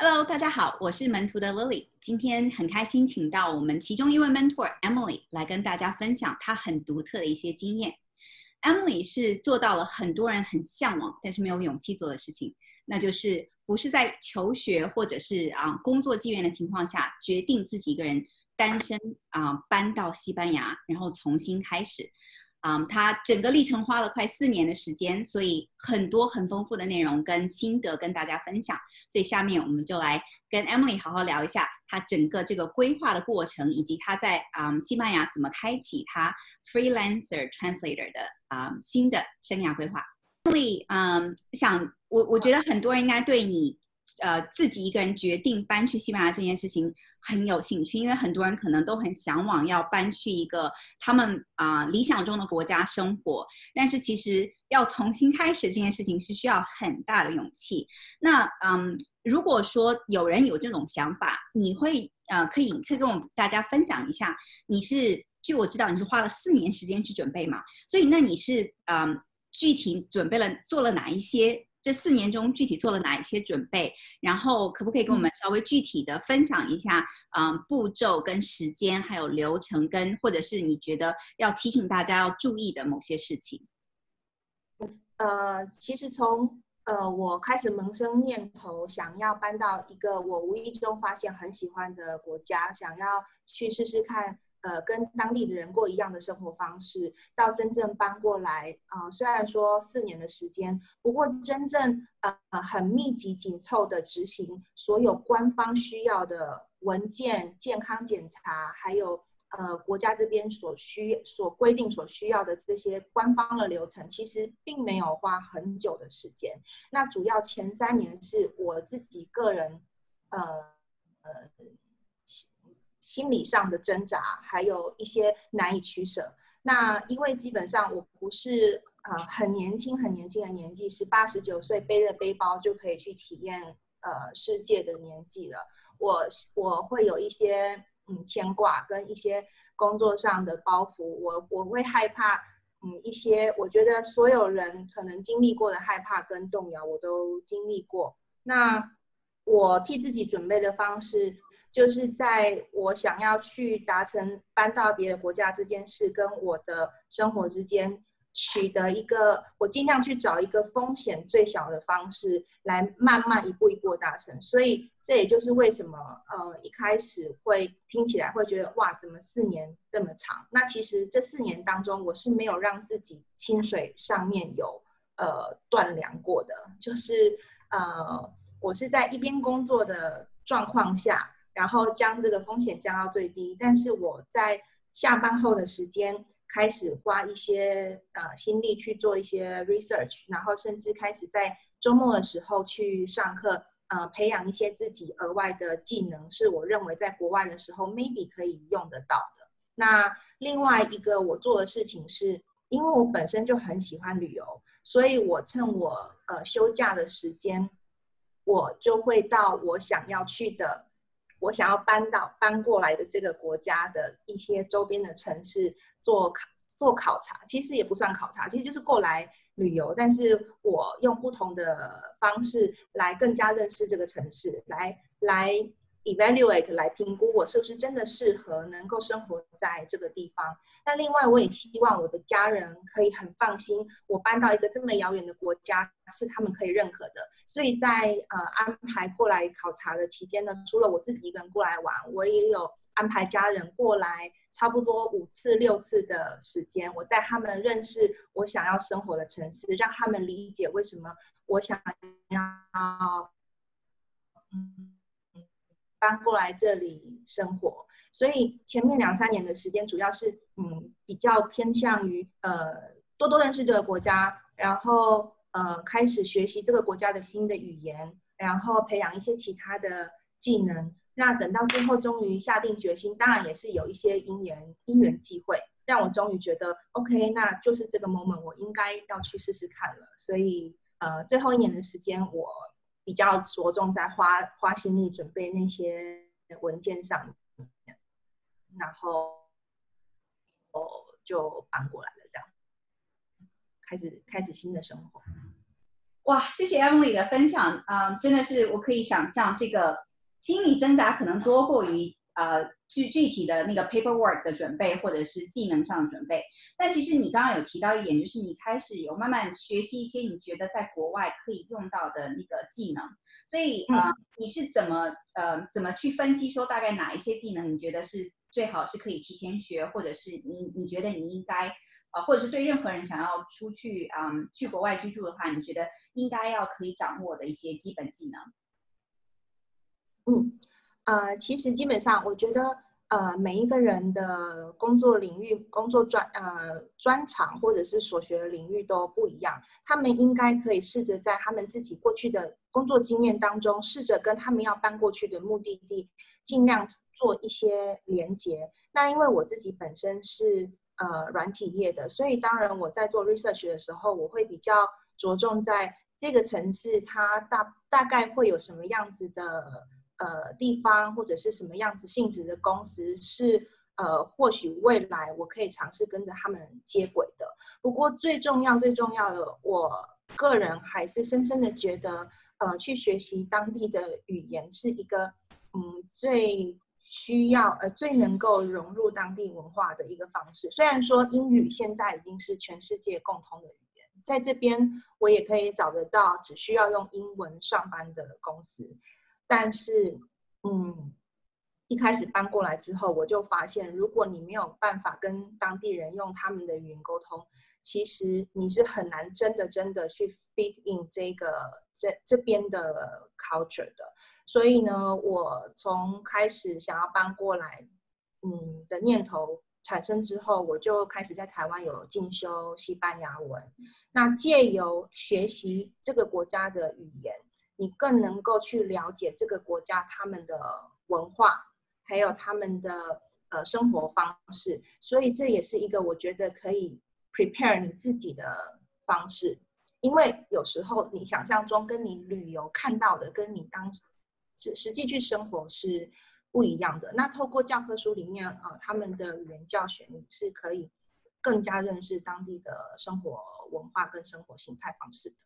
Hello，大家好，我是门徒的 Lily。今天很开心，请到我们其中一位 mentor Emily 来跟大家分享她很独特的一些经验。Emily 是做到了很多人很向往，但是没有勇气做的事情，那就是不是在求学或者是啊工作机缘的情况下，决定自己一个人单身啊搬到西班牙，然后重新开始。啊，他整个历程花了快四年的时间，所以很多很丰富的内容跟心得跟大家分享。所以下面我们就来跟 Emily 好好聊一下他整个这个规划的过程，以及他在啊西班牙怎么开启他 freelancer translator 的啊新的生涯规划。Emily，嗯，想我我觉得很多人应该对你。呃，自己一个人决定搬去西班牙这件事情很有兴趣，因为很多人可能都很向往要搬去一个他们啊理想中的国家生活，但是其实要重新开始这件事情是需要很大的勇气。那嗯，如果说有人有这种想法，你会呃可以可以跟我们大家分享一下，你是据我知道你是花了四年时间去准备嘛？所以那你是嗯具体准备了做了哪一些？这四年中具体做了哪一些准备？然后可不可以跟我们稍微具体的分享一下？嗯，步骤跟时间，还有流程，跟或者是你觉得要提醒大家要注意的某些事情。呃，其实从呃我开始萌生念头，想要搬到一个我无意中发现很喜欢的国家，想要去试试看。呃，跟当地的人过一样的生活方式，到真正搬过来啊，虽然说四年的时间，不过真正呃很密集紧凑的执行所有官方需要的文件、健康检查，还有呃国家这边所需所规定所需要的这些官方的流程，其实并没有花很久的时间。那主要前三年是我自己个人呃呃。心理上的挣扎，还有一些难以取舍。那因为基本上我不是呃很年轻很年轻的年纪，是八十九岁背着背包就可以去体验呃世界的年纪了。我我会有一些嗯牵挂跟一些工作上的包袱，我我会害怕嗯一些我觉得所有人可能经历过的害怕跟动摇，我都经历过。那我替自己准备的方式。就是在我想要去达成搬到别的国家这件事，跟我的生活之间取得一个，我尽量去找一个风险最小的方式，来慢慢一步一步达成。所以这也就是为什么，呃，一开始会听起来会觉得哇，怎么四年这么长？那其实这四年当中，我是没有让自己薪水上面有呃断粮过的，就是呃，我是在一边工作的状况下。然后将这个风险降到最低，但是我在下班后的时间开始花一些呃心力去做一些 research，然后甚至开始在周末的时候去上课，呃，培养一些自己额外的技能，是我认为在国外的时候 maybe 可以用得到的。那另外一个我做的事情是，因为我本身就很喜欢旅游，所以我趁我呃休假的时间，我就会到我想要去的。我想要搬到搬过来的这个国家的一些周边的城市做考做考察，其实也不算考察，其实就是过来旅游。但是我用不同的方式来更加认识这个城市，来来。Evaluate 来评估我是不是真的适合能够生活在这个地方。那另外，我也希望我的家人可以很放心，我搬到一个这么遥远的国家是他们可以认可的。所以在呃安排过来考察的期间呢，除了我自己一个人过来玩，我也有安排家人过来，差不多五次六次的时间，我带他们认识我想要生活的城市，让他们理解为什么我想要嗯。搬过来这里生活，所以前面两三年的时间，主要是嗯比较偏向于呃多多认识这个国家，然后呃开始学习这个国家的新的语言，然后培养一些其他的技能。那等到最后终于下定决心，当然也是有一些因缘因缘际会，让我终于觉得 OK，那就是这个 moment，我应该要去试试看了。所以呃最后一年的时间我。比较着重在花花心力准备那些文件上，然后哦就搬过来了，这样开始开始新的生活。哇，谢谢 Emily 的分享啊，真的是我可以想象这个心理挣扎可能多过于呃具具体的那个 paperwork 的准备或者是技能上的准备。但其实你刚刚有提到一点，就是你开始有慢慢学习一些你觉得在国外可以用到的那个技能。所以啊，你是怎么呃怎么去分析说大概哪一些技能你觉得是最好是可以提前学，或者是你你觉得你应该？啊，或者是对任何人想要出去啊去国外居住的话，你觉得应该要可以掌握的一些基本技能？嗯，呃，其实基本上我觉得，呃，每一个人的工作领域、工作专呃专长或者是所学的领域都不一样，他们应该可以试着在他们自己过去的工作经验当中，试着跟他们要搬过去的目的地尽量做一些连接。那因为我自己本身是。呃，软体业的，所以当然我在做 research 的时候，我会比较着重在这个城市它大大概会有什么样子的呃地方，或者是什么样子性质的公司是呃或许未来我可以尝试跟着他们接轨的。不过最重要最重要的，我个人还是深深的觉得，呃，去学习当地的语言是一个嗯最。需要呃最能够融入当地文化的一个方式。虽然说英语现在已经是全世界共通的语言，在这边我也可以找得到只需要用英文上班的公司，但是嗯，一开始搬过来之后，我就发现，如果你没有办法跟当地人用他们的语言沟通，其实你是很难真的真的去 fit in 这个这这边的 culture 的。所以呢，我从开始想要搬过来，嗯的念头产生之后，我就开始在台湾有进修西班牙文。那借由学习这个国家的语言，你更能够去了解这个国家他们的文化，还有他们的呃生活方式。所以这也是一个我觉得可以 prepare 你自己的方式，因为有时候你想象中跟你旅游看到的，跟你当实实际去生活是不一样的。那透过教科书里面啊，他们的语言教学，你是可以更加认识当地的生活文化跟生活形态方式的。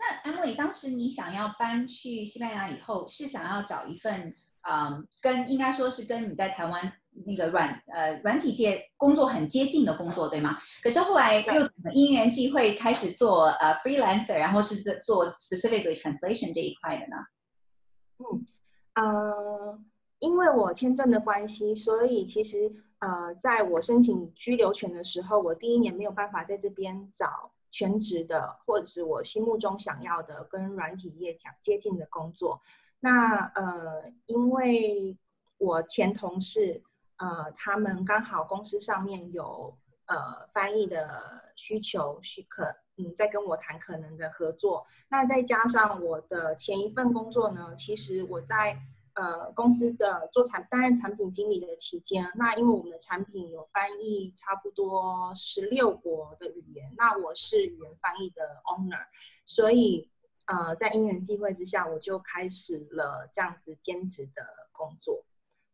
那 Emily，当时你想要搬去西班牙以后，是想要找一份嗯，跟应该说是跟你在台湾那个软呃软体界工作很接近的工作，对吗？可是后来又因缘际会开始做呃 freelancer，然后是做 specifically translation 这一块的呢？嗯，呃，因为我签证的关系，所以其实呃，在我申请居留权的时候，我第一年没有办法在这边找全职的，或者是我心目中想要的跟软体业讲接近的工作。那呃，因为我前同事呃，他们刚好公司上面有呃翻译的需求许可。嗯，在跟我谈可能的合作，那再加上我的前一份工作呢，其实我在呃公司的做产担任产品经理的期间，那因为我们的产品有翻译差不多十六国的语言，那我是语言翻译的 owner，所以呃在因缘际会之下，我就开始了这样子兼职的工作。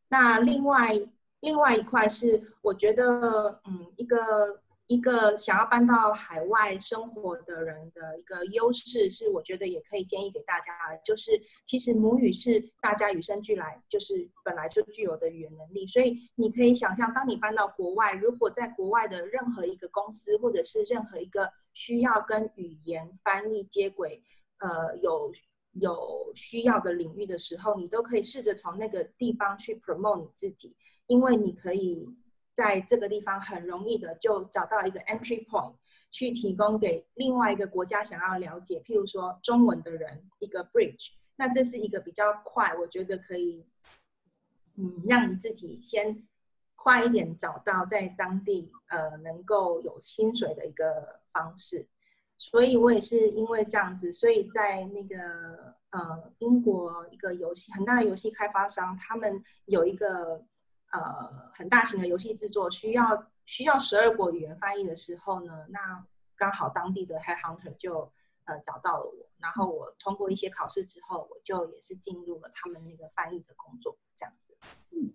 那另外另外一块是我觉得嗯一个。一个想要搬到海外生活的人的一个优势是，我觉得也可以建议给大家，就是其实母语是大家与生俱来，就是本来就具有的语言能力。所以你可以想象，当你搬到国外，如果在国外的任何一个公司，或者是任何一个需要跟语言翻译接轨，呃，有有需要的领域的时候，你都可以试着从那个地方去 promote 你自己，因为你可以。在这个地方很容易的就找到一个 entry point，去提供给另外一个国家想要了解，譬如说中文的人一个 bridge。那这是一个比较快，我觉得可以，嗯，让你自己先快一点找到在当地呃能够有薪水的一个方式。所以我也是因为这样子，所以在那个呃英国一个游戏很大的游戏开发商，他们有一个。呃，很大型的游戏制作需要需要十二国语言翻译的时候呢，那刚好当地的 Head Hunter 就呃找到了我，然后我通过一些考试之后，我就也是进入了他们那个翻译的工作，这样子。嗯，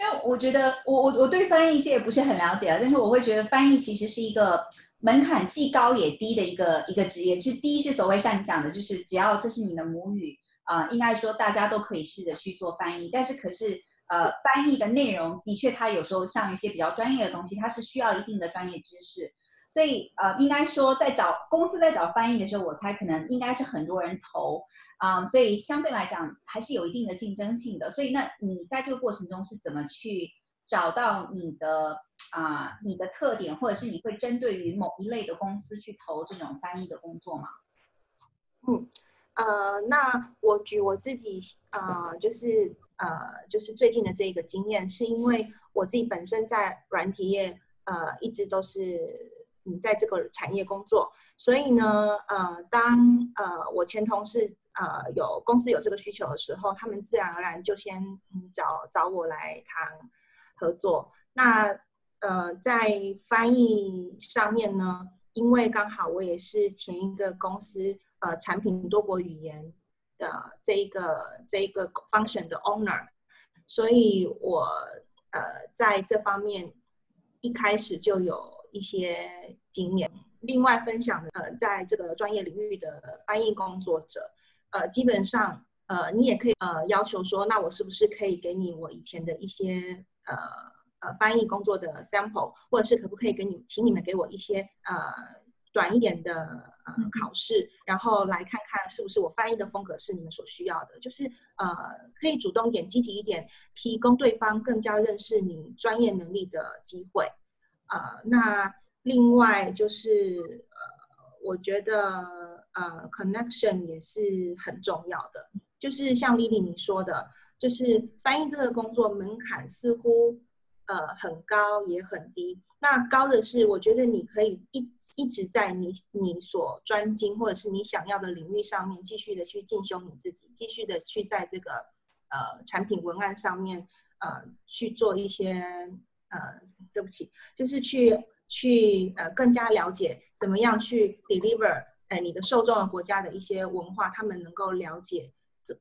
因为我觉得我我我对翻译界不是很了解啊，但是我会觉得翻译其实是一个门槛既高也低的一个一个职业。就第一是所谓像你讲的，就是只要这是你的母语啊，应该说大家都可以试着去做翻译。但是可是呃，翻译的内容的确它有时候像一些比较专业的东西，它是需要一定的专业知识。所以呃，应该说在找公司在找翻译的时候，我猜可能应该是很多人投啊，所以相对来讲还是有一定的竞争性的。所以那你在这个过程中是怎么去找到你的啊你的特点，或者是你会针对于某一类的公司去投这种翻译的工作吗？嗯，呃，那我举我自己啊，就是呃，就是最近的这个经验，是因为我自己本身在软体业呃一直都是。嗯在这个产业工作，所以呢，呃，当呃我前同事呃有公司有这个需求的时候，他们自然而然就先嗯找找我来谈合作。那呃在翻译上面呢，因为刚好我也是前一个公司呃产品多国语言的这一个这一个 function 的 owner，所以我呃在这方面一开始就有。一些经验，另外分享呃，在这个专业领域的翻译工作者，呃，基本上呃，你也可以呃要求说，那我是不是可以给你我以前的一些呃呃翻译工作的 sample，或者是可不可以给你，请你们给我一些呃短一点的呃考试，然后来看看是不是我翻译的风格是你们所需要的，就是呃可以主动点、积极一点，提供对方更加认识你专业能力的机会。呃，那另外就是呃，我觉得呃，connection 也是很重要的。就是像丽丽你说的，就是翻译这个工作门槛似乎呃很高也很低。那高的是，我觉得你可以一一直在你你所专精或者是你想要的领域上面继续的去进修你自己，继续的去在这个呃产品文案上面呃去做一些。呃，对不起，就是去去呃更加了解怎么样去 deliver，呃你的受众的国家的一些文化，他们能够了解，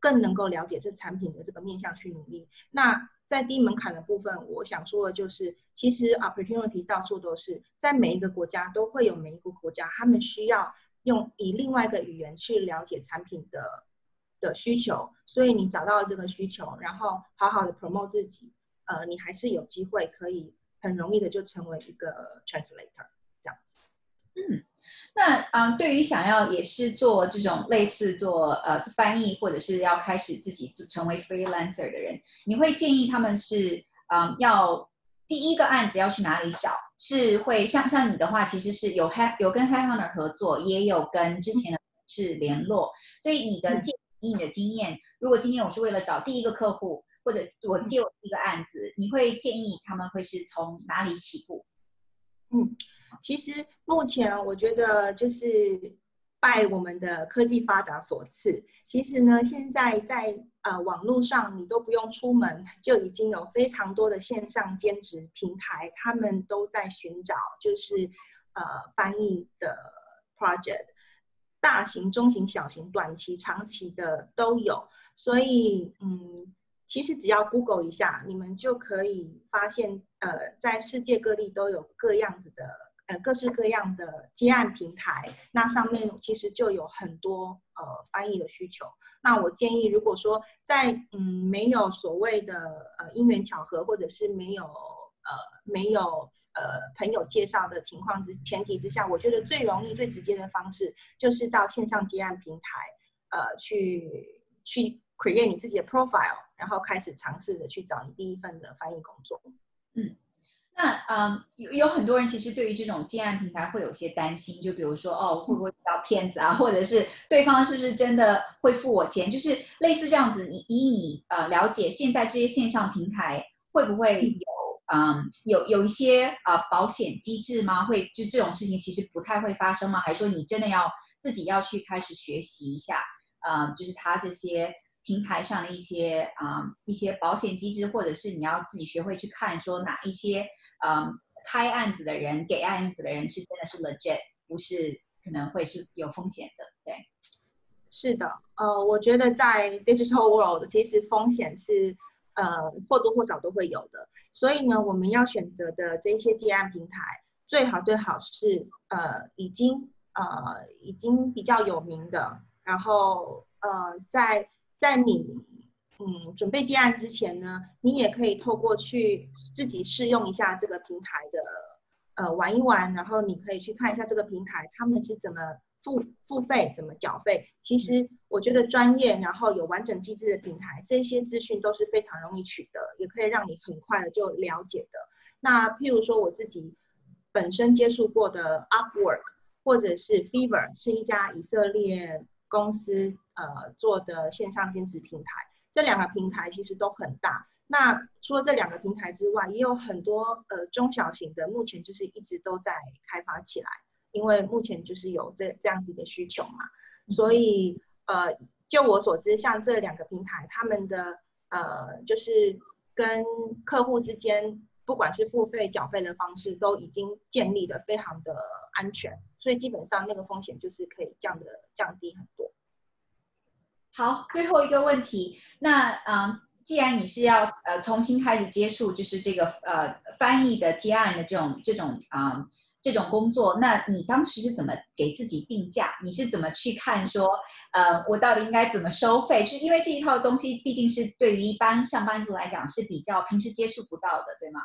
更能够了解这产品的这个面向去努力。那在低门槛的部分，我想说的就是，其实 opportunity 到处都是，在每一个国家都会有每一个国家，他们需要用以另外一个语言去了解产品的的需求，所以你找到这个需求，然后好好的 promote 自己。呃，你还是有机会可以很容易的就成为一个 translator 这样子。嗯，那嗯，对于想要也是做这种类似做呃翻译，或者是要开始自己成为 freelancer 的人，你会建议他们是嗯要第一个案子要去哪里找？是会像像你的话，其实是有 h 有跟 headhunter 合作，也有跟之前的是联络，所以你的建以你的经验，如果今天我是为了找第一个客户。或者我接一个案子，你会建议他们会是从哪里起步？嗯，其实目前我觉得就是拜我们的科技发达所赐，其实呢，现在在呃网络上你都不用出门，就已经有非常多的线上兼职平台，他们都在寻找就是呃翻译的 project，大型、中型、小型、短期、长期的都有，所以嗯。其实只要 Google 一下，你们就可以发现，呃，在世界各地都有各样子的，各式各样的接案平台。那上面其实就有很多呃翻译的需求。那我建议，如果说在嗯没有所谓的呃因缘巧合，或者是没有呃没有呃朋友介绍的情况之前提之下，我觉得最容易、最直接的方式就是到线上接案平台，呃，去去 create 你自己的 profile。然后开始尝试着去找你第一份的翻译工作。嗯，嗯，有有很多人其实对于这种接案平台会有些担心，就比如说哦，会不会遇到骗子啊，或者是对方是不是真的会付我钱？就是类似这样子。你以你呃了解现在这些线上平台会不会有嗯有有一些啊保险机制吗？会就这种事情其实不太会发生吗？还是说你真的要自己要去开始学习一下？嗯，就是他这些。平台上的一些啊一些保险机制，或者是你要自己学会去看，说哪一些嗯开案子的人给案子的人是真的是 legit，不是可能会是有风险的，对。是的，呃，我觉得在 digital world 其实风险是呃或多或少都会有的，所以呢，我们要选择的这些接案平台，最好最好是呃已经呃已经比较有名的，然后呃在在你嗯准备接案之前呢，你也可以透过去自己试用一下这个平台的呃玩一玩，然后你可以去看一下这个平台他们是怎么付付费怎么缴费。其实我觉得专业然后有完整机制的平台，这些资讯都是非常容易取得，也可以让你很快的就了解的。那譬如说我自己。本身接触过的 Upwork 或者是 Fever 是一家以色列公司呃做的线上兼职平台，这两个平台其实都很大。那除了这两个平台之外，也有很多呃中小型的，目前就是一直都在开发起来，因为目前就是有这这样子的需求嘛。所以呃，就我所知，像这两个平台，他们的呃就是跟客户之间。不管是付费缴费的方式，都已经建立的非常的安全，所以基本上那个风险就是可以降的降低很多。好，最后一个问题，那嗯，既然你是要呃重新开始接触，就是这个呃翻译的接案的这种这种啊这种工作，那你当时是怎么给自己定价？你是怎么去看说呃我到底应该怎么收费？是因为这一套东西毕竟是对于一般上班族来讲是比较平时接触不到的，对吗？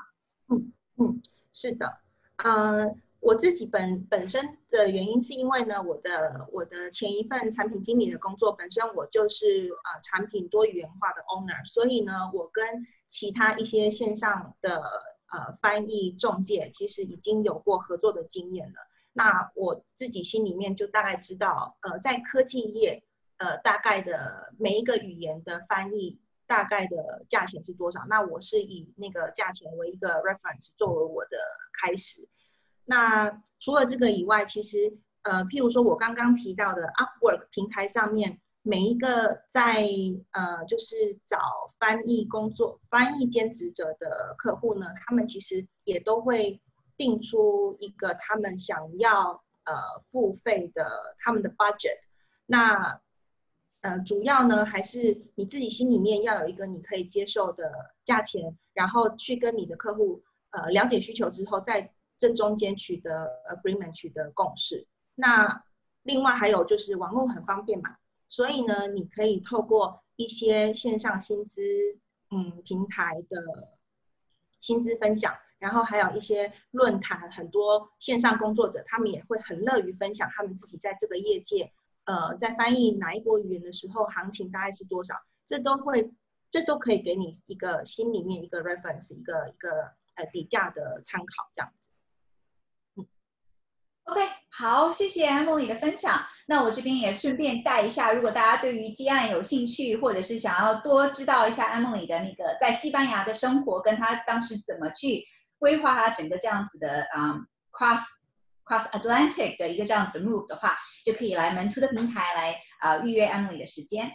嗯嗯，是的，呃，我自己本本身的原因是因为呢，我的我的前一份产品经理的工作本身我就是呃产品多语言化的 owner，所以呢，我跟其他一些线上的呃翻译中介其实已经有过合作的经验了。那我自己心里面就大概知道，呃，在科技业，呃，大概的每一个语言的翻译。大概的价钱是多少？那我是以那个价钱为一个 reference 作为我的开始。那除了这个以外，其实呃，譬如说我刚刚提到的 Upwork 平台上面，每一个在呃就是找翻译工作、翻译兼职者的客户呢，他们其实也都会定出一个他们想要呃付费的他们的 budget。那呃，主要呢还是你自己心里面要有一个你可以接受的价钱，然后去跟你的客户呃了解需求之后，再这中间取得 agreement 取得共识。那另外还有就是网络很方便嘛，所以呢，你可以透过一些线上薪资嗯平台的薪资分享，然后还有一些论坛，很多线上工作者他们也会很乐于分享他们自己在这个业界。呃，在翻译哪一国语言的时候，行情大概是多少？这都会，这都可以给你一个心里面一个 reference，一个一个呃底价的参考，这样子。，OK，好，谢谢 Emily 的分享。那我这边也顺便带一下，如果大家对于接案有兴趣，或者是想要多知道一下 Emily 的那个在西班牙的生活，跟她当时怎么去规划她整个这样子的啊 cross cross Atlantic 的一个这样子 move 的话。就可以来门徒的平台来啊预约 Emily 的时间。